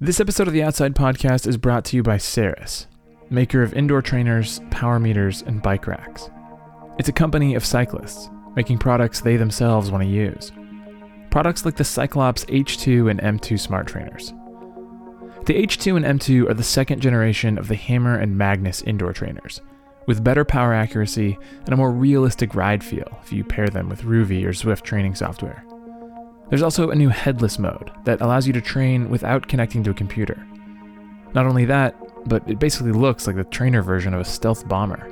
This episode of the Outside Podcast is brought to you by Saris, maker of indoor trainers, power meters, and bike racks. It's a company of cyclists, making products they themselves want to use. Products like the CycleOps H2 and M2 smart trainers. The H2 and M2 are the second generation of the Hammer and Magnus indoor trainers, with better power accuracy and a more realistic ride feel if you pair them with Rouvy or Zwift training software. There's also a new headless mode that allows you to train without connecting to a computer. Not only that, but it basically looks like the trainer version of a stealth bomber.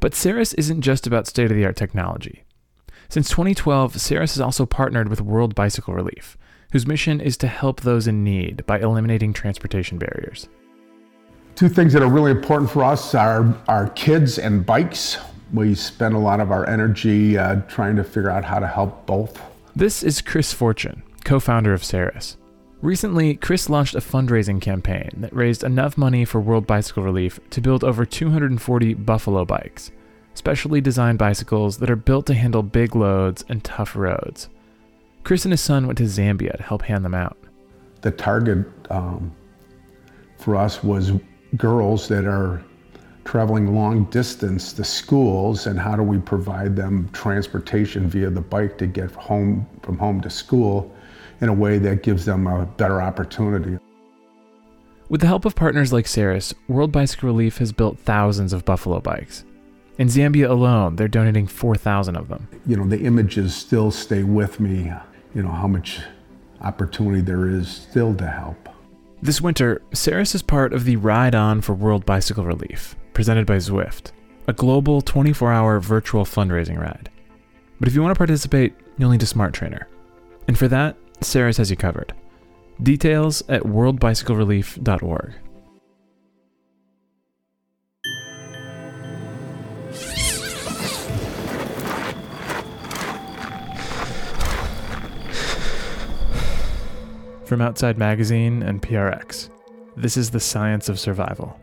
But Saris isn't just about state of the art technology. Since 2012, Saris has also partnered with World Bicycle Relief, whose mission is to help those in need by eliminating transportation barriers. Two things that are really important for us are our kids and bikes. We spend a lot of our energy uh, trying to figure out how to help both this is Chris Fortune, co founder of Saris. Recently, Chris launched a fundraising campaign that raised enough money for World Bicycle Relief to build over 240 Buffalo bikes, specially designed bicycles that are built to handle big loads and tough roads. Chris and his son went to Zambia to help hand them out. The target um, for us was girls that are traveling long distance to schools and how do we provide them transportation via the bike to get home from home to school in a way that gives them a better opportunity. With the help of partners like Saris, World Bicycle Relief has built thousands of Buffalo bikes. In Zambia alone, they're donating 4,000 of them. You know, the images still stay with me, you know, how much opportunity there is still to help. This winter, Saris is part of the Ride On for World Bicycle Relief, presented by Zwift, a global 24 hour virtual fundraising ride. But if you want to participate, you'll need a smart trainer. And for that, Saris has you covered. Details at worldbicyclerelief.org. From Outside Magazine and PRX, this is the science of survival.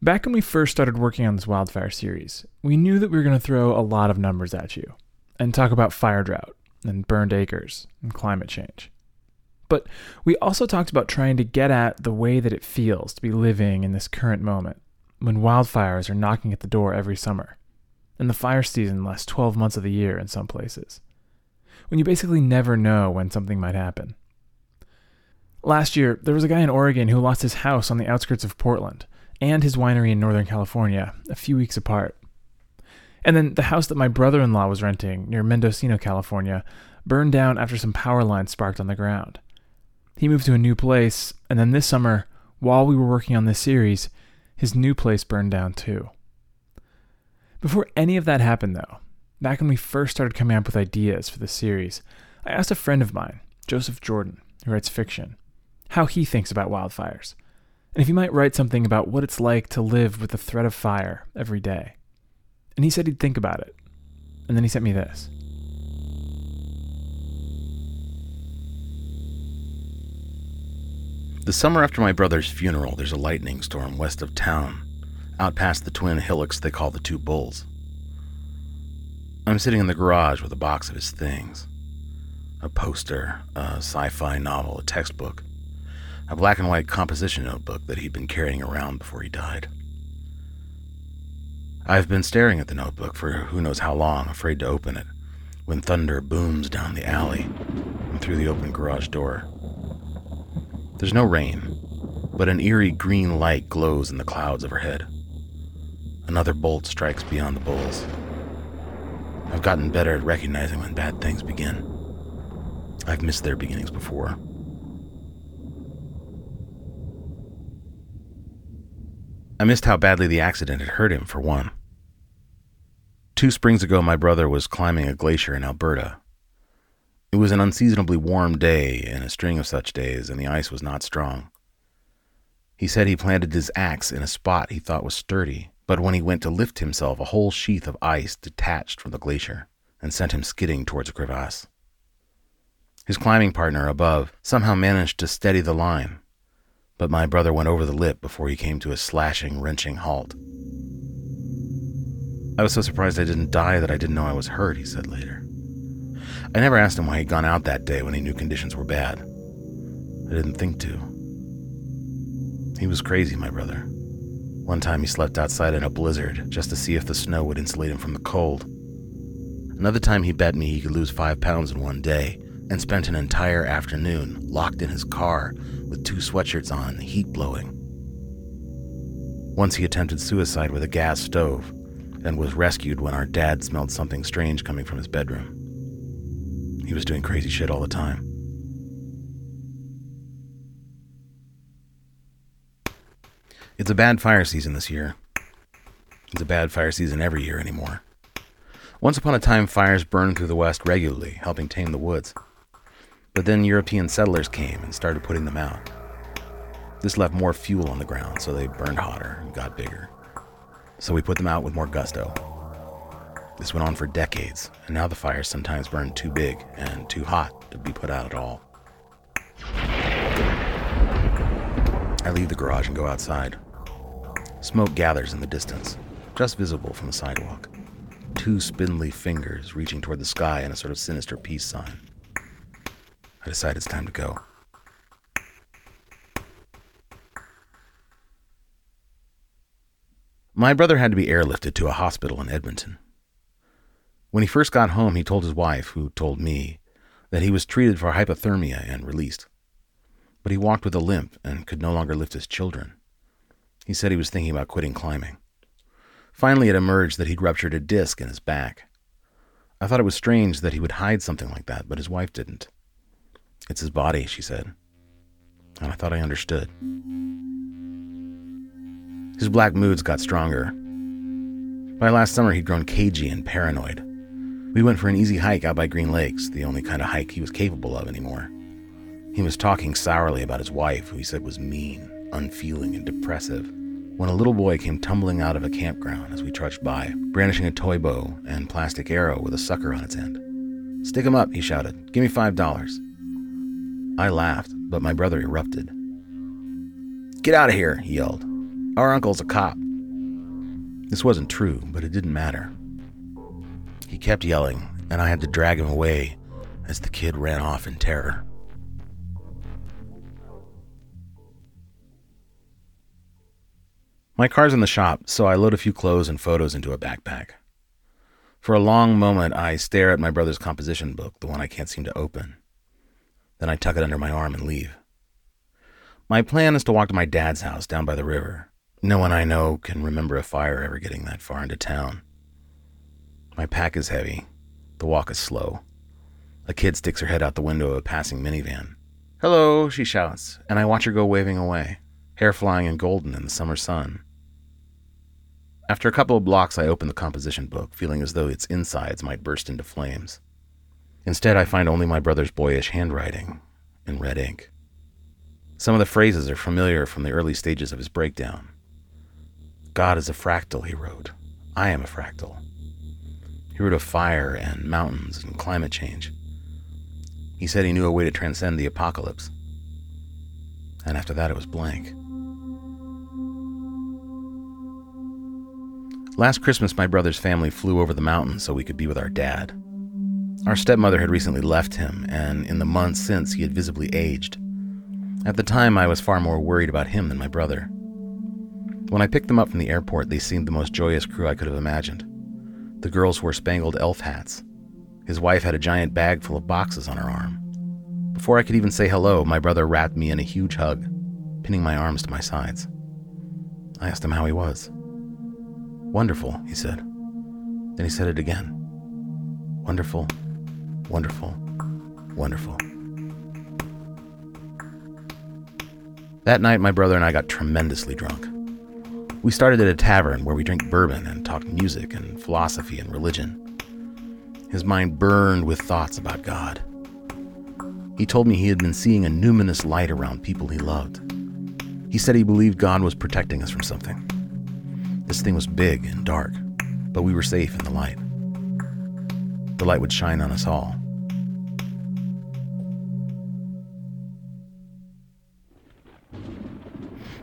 Back when we first started working on this wildfire series, we knew that we were going to throw a lot of numbers at you and talk about fire drought and burned acres and climate change. But we also talked about trying to get at the way that it feels to be living in this current moment when wildfires are knocking at the door every summer and the fire season lasts 12 months of the year in some places. When you basically never know when something might happen. Last year, there was a guy in Oregon who lost his house on the outskirts of Portland and his winery in Northern California, a few weeks apart. And then the house that my brother in law was renting near Mendocino, California, burned down after some power lines sparked on the ground. He moved to a new place, and then this summer, while we were working on this series, his new place burned down too. Before any of that happened, though, back when we first started coming up with ideas for the series, I asked a friend of mine, Joseph Jordan, who writes fiction, how he thinks about wildfires and if he might write something about what it's like to live with the threat of fire every day. And he said he'd think about it. And then he sent me this. The summer after my brother's funeral, there's a lightning storm west of town, out past the twin hillocks they call the Two Bulls. I'm sitting in the garage with a box of his things a poster, a sci fi novel, a textbook a black and white composition notebook that he'd been carrying around before he died. I've been staring at the notebook for who knows how long, afraid to open it, when thunder booms down the alley and through the open garage door. There's no rain, but an eerie green light glows in the clouds overhead. Another bolt strikes beyond the bulls. I've gotten better at recognizing when bad things begin. I've missed their beginnings before. I missed how badly the accident had hurt him, for one. Two springs ago, my brother was climbing a glacier in Alberta. It was an unseasonably warm day in a string of such days, and the ice was not strong. He said he planted his axe in a spot he thought was sturdy, but when he went to lift himself, a whole sheath of ice detached from the glacier and sent him skidding towards a crevasse. His climbing partner above somehow managed to steady the line, but my brother went over the lip before he came to a slashing, wrenching halt. I was so surprised I didn't die that I didn't know I was hurt, he said later. I never asked him why he'd gone out that day when he knew conditions were bad. I didn't think to. He was crazy, my brother. One time he slept outside in a blizzard just to see if the snow would insulate him from the cold. Another time he bet me he could lose five pounds in one day and spent an entire afternoon locked in his car with two sweatshirts on, and the heat blowing. Once he attempted suicide with a gas stove and was rescued when our dad smelled something strange coming from his bedroom. He was doing crazy shit all the time. It's a bad fire season this year. It's a bad fire season every year anymore. Once upon a time, fires burned through the West regularly, helping tame the woods. But then European settlers came and started putting them out. This left more fuel on the ground, so they burned hotter and got bigger. So we put them out with more gusto. This went on for decades, and now the fires sometimes burn too big and too hot to be put out at all. I leave the garage and go outside. Smoke gathers in the distance, just visible from the sidewalk. Two spindly fingers reaching toward the sky in a sort of sinister peace sign. I decide it's time to go. My brother had to be airlifted to a hospital in Edmonton. When he first got home, he told his wife, who told me, that he was treated for hypothermia and released. But he walked with a limp and could no longer lift his children. He said he was thinking about quitting climbing. Finally, it emerged that he'd ruptured a disc in his back. I thought it was strange that he would hide something like that, but his wife didn't. It's his body, she said. And I thought I understood. His black moods got stronger. By last summer, he'd grown cagey and paranoid. We went for an easy hike out by Green Lakes, the only kind of hike he was capable of anymore. He was talking sourly about his wife, who he said was mean, unfeeling, and depressive, when a little boy came tumbling out of a campground as we trudged by, brandishing a toy bow and plastic arrow with a sucker on its end. Stick him up, he shouted. Give me five dollars. I laughed, but my brother erupted. Get out of here, he yelled. Our uncle's a cop. This wasn't true, but it didn't matter. He kept yelling, and I had to drag him away as the kid ran off in terror. My car's in the shop, so I load a few clothes and photos into a backpack. For a long moment, I stare at my brother's composition book, the one I can't seem to open. Then I tuck it under my arm and leave. My plan is to walk to my dad's house down by the river. No one I know can remember a fire ever getting that far into town. My pack is heavy. The walk is slow. A kid sticks her head out the window of a passing minivan. Hello, she shouts, and I watch her go waving away, hair flying and golden in the summer sun. After a couple of blocks, I open the composition book, feeling as though its insides might burst into flames. Instead, I find only my brother's boyish handwriting in red ink. Some of the phrases are familiar from the early stages of his breakdown. God is a fractal, he wrote. I am a fractal. He wrote of fire and mountains and climate change. He said he knew a way to transcend the apocalypse. And after that, it was blank. Last Christmas, my brother's family flew over the mountains so we could be with our dad. Our stepmother had recently left him, and in the months since, he had visibly aged. At the time, I was far more worried about him than my brother. When I picked them up from the airport, they seemed the most joyous crew I could have imagined. The girls wore spangled elf hats. His wife had a giant bag full of boxes on her arm. Before I could even say hello, my brother wrapped me in a huge hug, pinning my arms to my sides. I asked him how he was. Wonderful, he said. Then he said it again. Wonderful, wonderful, wonderful. That night, my brother and I got tremendously drunk. We started at a tavern where we drank bourbon and talked music and philosophy and religion. His mind burned with thoughts about God. He told me he had been seeing a numinous light around people he loved. He said he believed God was protecting us from something. This thing was big and dark, but we were safe in the light. The light would shine on us all.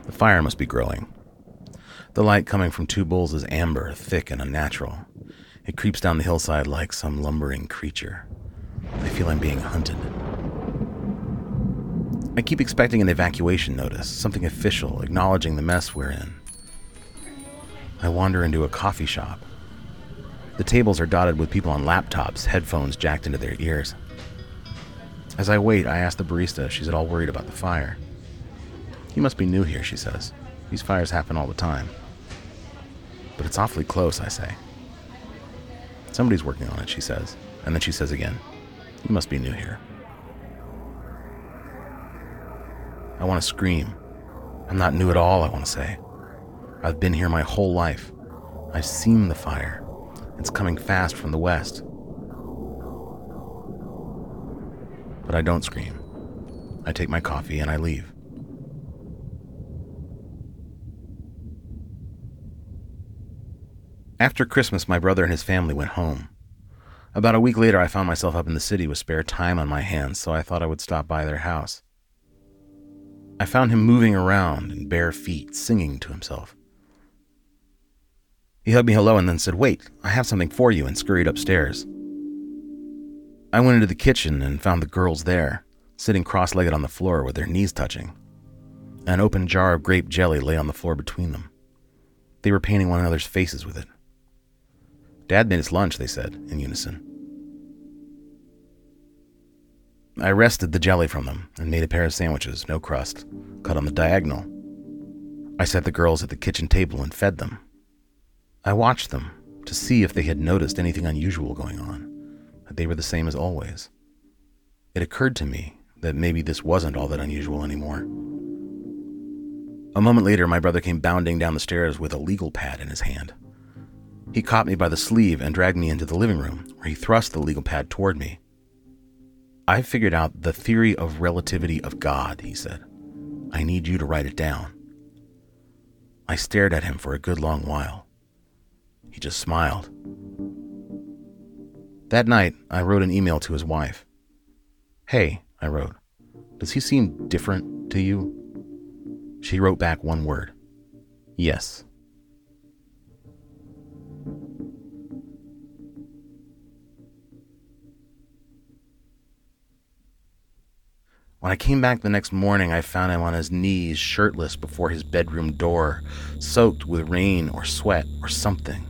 The fire must be growing. The light coming from two bulls is amber, thick, and unnatural. It creeps down the hillside like some lumbering creature. I feel I'm being hunted. I keep expecting an evacuation notice, something official acknowledging the mess we're in. I wander into a coffee shop. The tables are dotted with people on laptops, headphones jacked into their ears. As I wait, I ask the barista if she's at all worried about the fire. You must be new here, she says. These fires happen all the time. But it's awfully close, I say. Somebody's working on it, she says. And then she says again, You must be new here. I want to scream. I'm not new at all, I want to say. I've been here my whole life. I've seen the fire. It's coming fast from the west. But I don't scream. I take my coffee and I leave. After Christmas, my brother and his family went home. About a week later, I found myself up in the city with spare time on my hands, so I thought I would stop by their house. I found him moving around in bare feet, singing to himself. He hugged me hello and then said, Wait, I have something for you, and scurried upstairs. I went into the kitchen and found the girls there, sitting cross legged on the floor with their knees touching. An open jar of grape jelly lay on the floor between them. They were painting one another's faces with it. Dad made us lunch, they said, in unison. I wrested the jelly from them and made a pair of sandwiches, no crust, cut on the diagonal. I set the girls at the kitchen table and fed them. I watched them to see if they had noticed anything unusual going on, that they were the same as always. It occurred to me that maybe this wasn't all that unusual anymore. A moment later, my brother came bounding down the stairs with a legal pad in his hand. He caught me by the sleeve and dragged me into the living room, where he thrust the legal pad toward me. I figured out the theory of relativity of God, he said. I need you to write it down. I stared at him for a good long while. He just smiled. That night, I wrote an email to his wife. Hey, I wrote, does he seem different to you? She wrote back one word Yes. When I came back the next morning, I found him on his knees, shirtless before his bedroom door, soaked with rain or sweat or something.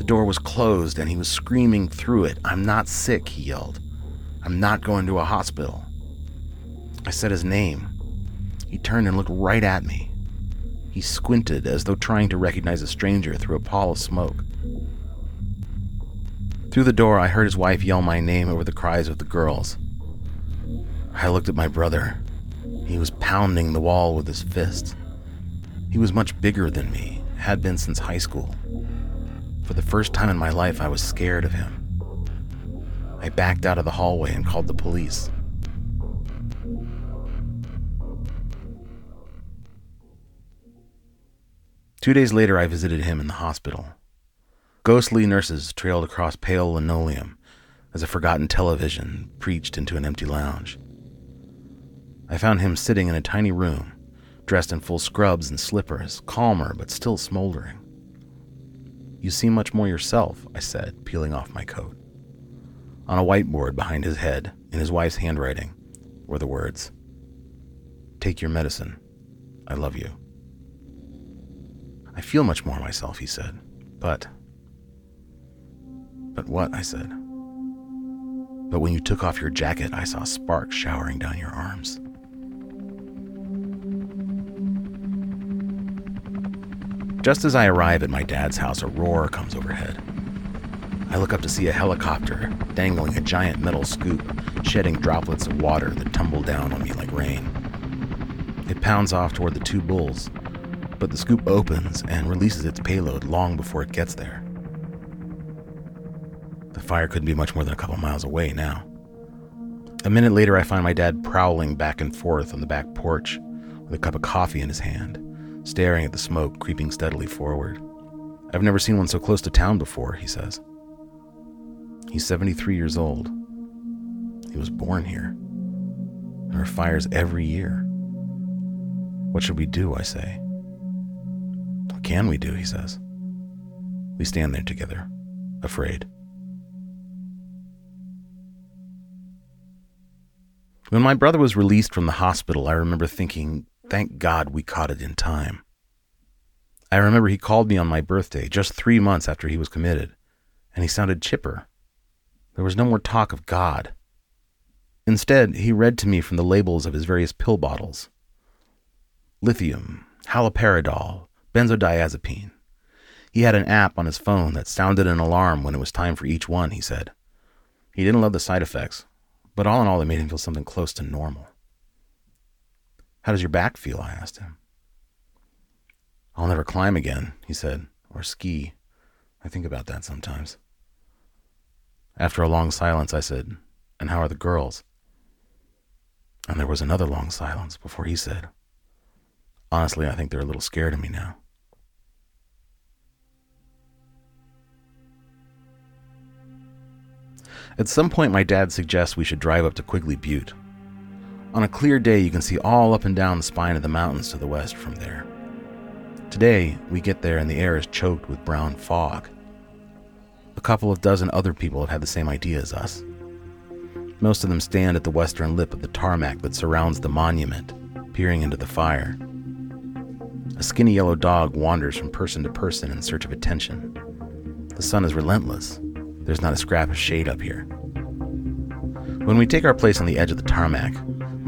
The door was closed and he was screaming through it. I'm not sick, he yelled. I'm not going to a hospital. I said his name. He turned and looked right at me. He squinted as though trying to recognize a stranger through a pall of smoke. Through the door, I heard his wife yell my name over the cries of the girls. I looked at my brother. He was pounding the wall with his fist. He was much bigger than me, had been since high school. For the first time in my life, I was scared of him. I backed out of the hallway and called the police. Two days later, I visited him in the hospital. Ghostly nurses trailed across pale linoleum as a forgotten television preached into an empty lounge. I found him sitting in a tiny room, dressed in full scrubs and slippers, calmer but still smoldering. You seem much more yourself, I said, peeling off my coat. On a whiteboard behind his head, in his wife's handwriting, were the words Take your medicine. I love you. I feel much more myself, he said. But. But what? I said. But when you took off your jacket, I saw sparks showering down your arms. Just as I arrive at my dad's house, a roar comes overhead. I look up to see a helicopter dangling a giant metal scoop, shedding droplets of water that tumble down on me like rain. It pounds off toward the two bulls, but the scoop opens and releases its payload long before it gets there. The fire couldn't be much more than a couple miles away now. A minute later, I find my dad prowling back and forth on the back porch with a cup of coffee in his hand staring at the smoke creeping steadily forward. I've never seen one so close to town before, he says. He's 73 years old. He was born here. There are fires every year. What should we do? I say. What can we do? He says. We stand there together, afraid. When my brother was released from the hospital, I remember thinking, thank God we caught it in time. I remember he called me on my birthday, just three months after he was committed, and he sounded chipper. There was no more talk of God. Instead, he read to me from the labels of his various pill bottles lithium, haloperidol, benzodiazepine. He had an app on his phone that sounded an alarm when it was time for each one, he said. He didn't love the side effects, but all in all, it made him feel something close to normal. How does your back feel? I asked him. I'll never climb again, he said, or ski. I think about that sometimes. After a long silence, I said, And how are the girls? And there was another long silence before he said, Honestly, I think they're a little scared of me now. At some point, my dad suggests we should drive up to Quigley Butte. On a clear day, you can see all up and down the spine of the mountains to the west from there. Today, we get there and the air is choked with brown fog. A couple of dozen other people have had the same idea as us. Most of them stand at the western lip of the tarmac that surrounds the monument, peering into the fire. A skinny yellow dog wanders from person to person in search of attention. The sun is relentless. There's not a scrap of shade up here. When we take our place on the edge of the tarmac,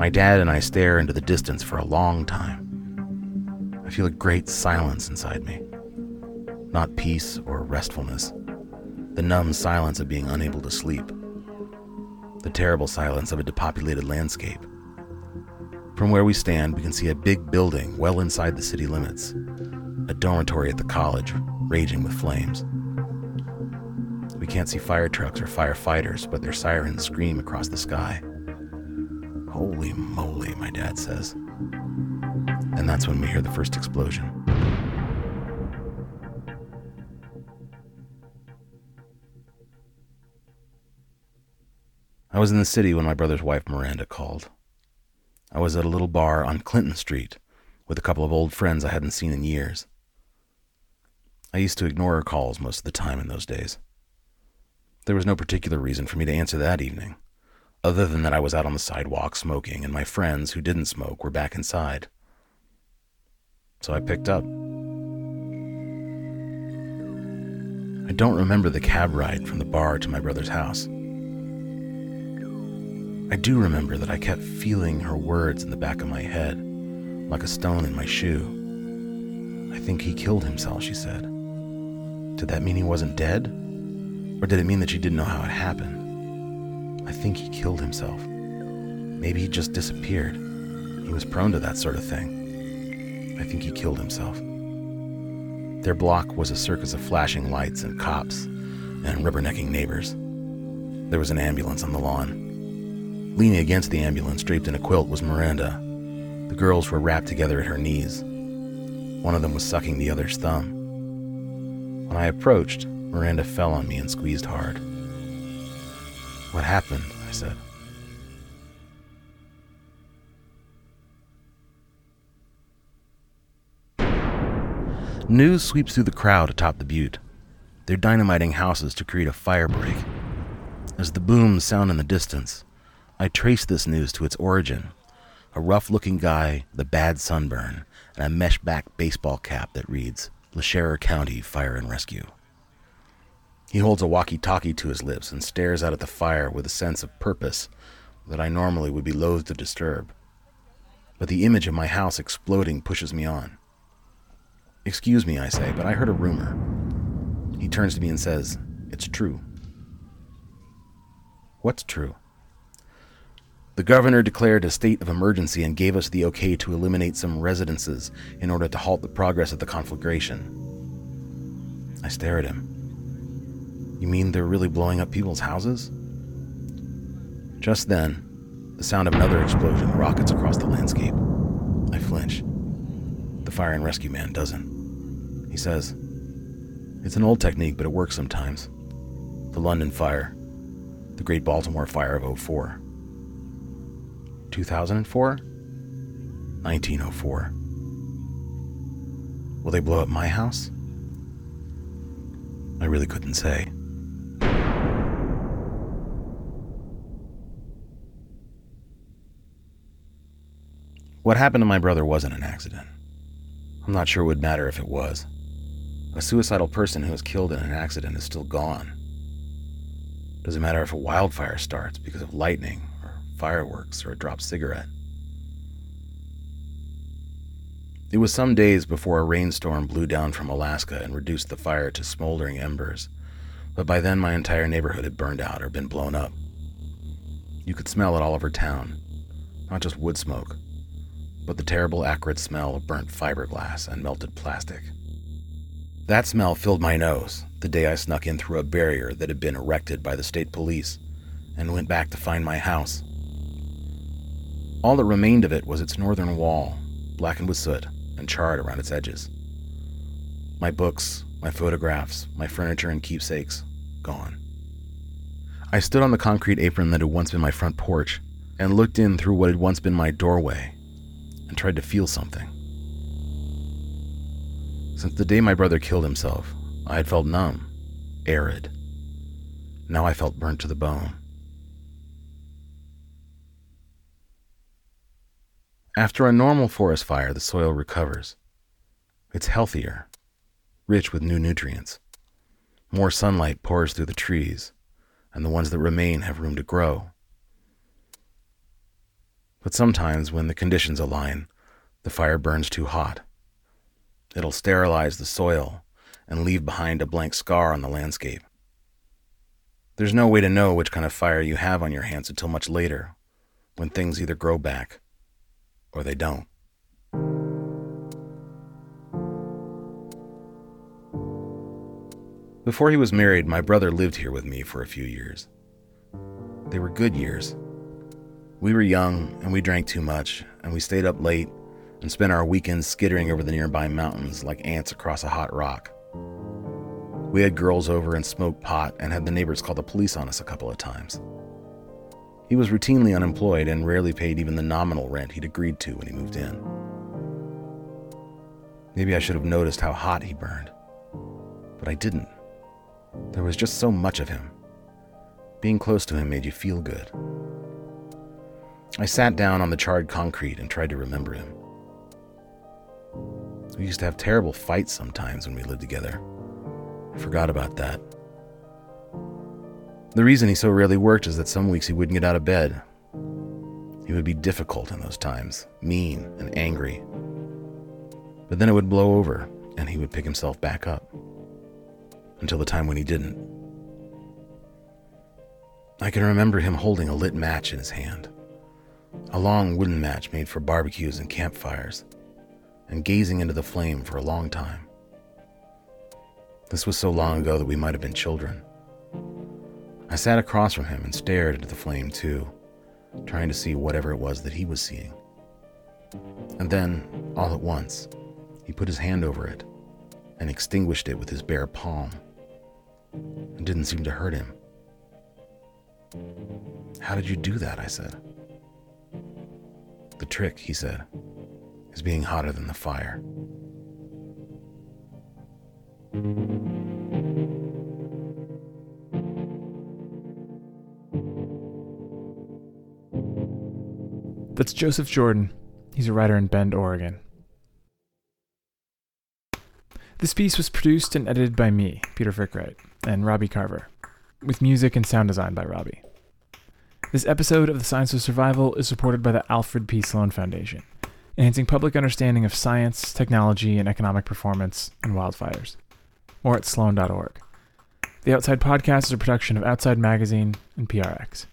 my dad and I stare into the distance for a long time. I feel a great silence inside me. Not peace or restfulness, the numb silence of being unable to sleep, the terrible silence of a depopulated landscape. From where we stand, we can see a big building well inside the city limits, a dormitory at the college, raging with flames. We can't see fire trucks or firefighters, but their sirens scream across the sky. Holy moly, my dad says. And that's when we hear the first explosion. I was in the city when my brother's wife Miranda called. I was at a little bar on Clinton Street with a couple of old friends I hadn't seen in years. I used to ignore her calls most of the time in those days. There was no particular reason for me to answer that evening, other than that I was out on the sidewalk smoking and my friends who didn't smoke were back inside. So I picked up. I don't remember the cab ride from the bar to my brother's house. I do remember that I kept feeling her words in the back of my head, like a stone in my shoe. I think he killed himself, she said. Did that mean he wasn't dead? Or did it mean that she didn't know how it happened? I think he killed himself. Maybe he just disappeared. He was prone to that sort of thing. I think he killed himself. Their block was a circus of flashing lights and cops and rubbernecking neighbors. There was an ambulance on the lawn. Leaning against the ambulance, draped in a quilt, was Miranda. The girls were wrapped together at her knees. One of them was sucking the other's thumb. When I approached, Miranda fell on me and squeezed hard. What happened? I said. News sweeps through the crowd atop the butte. They're dynamiting houses to create a fire break. As the booms sound in the distance, I trace this news to its origin a rough looking guy a bad sunburn and a mesh back baseball cap that reads LaSharer County Fire and Rescue. He holds a walkie talkie to his lips and stares out at the fire with a sense of purpose that I normally would be loath to disturb. But the image of my house exploding pushes me on. Excuse me, I say, but I heard a rumor. He turns to me and says, It's true. What's true? The governor declared a state of emergency and gave us the okay to eliminate some residences in order to halt the progress of the conflagration. I stare at him. You mean they're really blowing up people's houses? Just then, the sound of another explosion rockets across the landscape. I flinch. The fire and rescue man doesn't. He says, It's an old technique, but it works sometimes. The London fire, the Great Baltimore Fire of 04. 2004? 1904. Will they blow up my house? I really couldn't say. What happened to my brother wasn't an accident. I'm not sure it would matter if it was. A suicidal person who is killed in an accident is still gone. Doesn't matter if a wildfire starts because of lightning or fireworks or a dropped cigarette. It was some days before a rainstorm blew down from Alaska and reduced the fire to smoldering embers, but by then my entire neighborhood had burned out or been blown up. You could smell it all over town, not just wood smoke, but the terrible acrid smell of burnt fiberglass and melted plastic. That smell filled my nose the day I snuck in through a barrier that had been erected by the state police and went back to find my house. All that remained of it was its northern wall, blackened with soot and charred around its edges. My books, my photographs, my furniture and keepsakes, gone. I stood on the concrete apron that had once been my front porch and looked in through what had once been my doorway and tried to feel something. Since the day my brother killed himself, I had felt numb, arid. Now I felt burnt to the bone. After a normal forest fire, the soil recovers. It's healthier, rich with new nutrients. More sunlight pours through the trees, and the ones that remain have room to grow. But sometimes, when the conditions align, the fire burns too hot. It'll sterilize the soil and leave behind a blank scar on the landscape. There's no way to know which kind of fire you have on your hands until much later, when things either grow back or they don't. Before he was married, my brother lived here with me for a few years. They were good years. We were young and we drank too much, and we stayed up late and spent our weekends skittering over the nearby mountains like ants across a hot rock. We had girls over and smoked pot and had the neighbors call the police on us a couple of times. He was routinely unemployed and rarely paid even the nominal rent he'd agreed to when he moved in. Maybe I should have noticed how hot he burned, but I didn't. There was just so much of him. Being close to him made you feel good. I sat down on the charred concrete and tried to remember him. We used to have terrible fights sometimes when we lived together. I forgot about that. The reason he so rarely worked is that some weeks he wouldn't get out of bed. He would be difficult in those times, mean and angry. But then it would blow over, and he would pick himself back up. Until the time when he didn't. I can remember him holding a lit match in his hand. A long wooden match made for barbecues and campfires, and gazing into the flame for a long time. This was so long ago that we might have been children. I sat across from him and stared into the flame too, trying to see whatever it was that he was seeing. And then, all at once, he put his hand over it and extinguished it with his bare palm. It didn't seem to hurt him. How did you do that? I said. The trick, he said, is being hotter than the fire. That's Joseph Jordan. He's a writer in Bend, Oregon. This piece was produced and edited by me, Peter Frick-Wright, and Robbie Carver, with music and sound design by Robbie. This episode of The Science of Survival is supported by the Alfred P. Sloan Foundation, enhancing public understanding of science, technology, and economic performance in wildfires. More at sloan.org. The Outside Podcast is a production of Outside Magazine and PRX.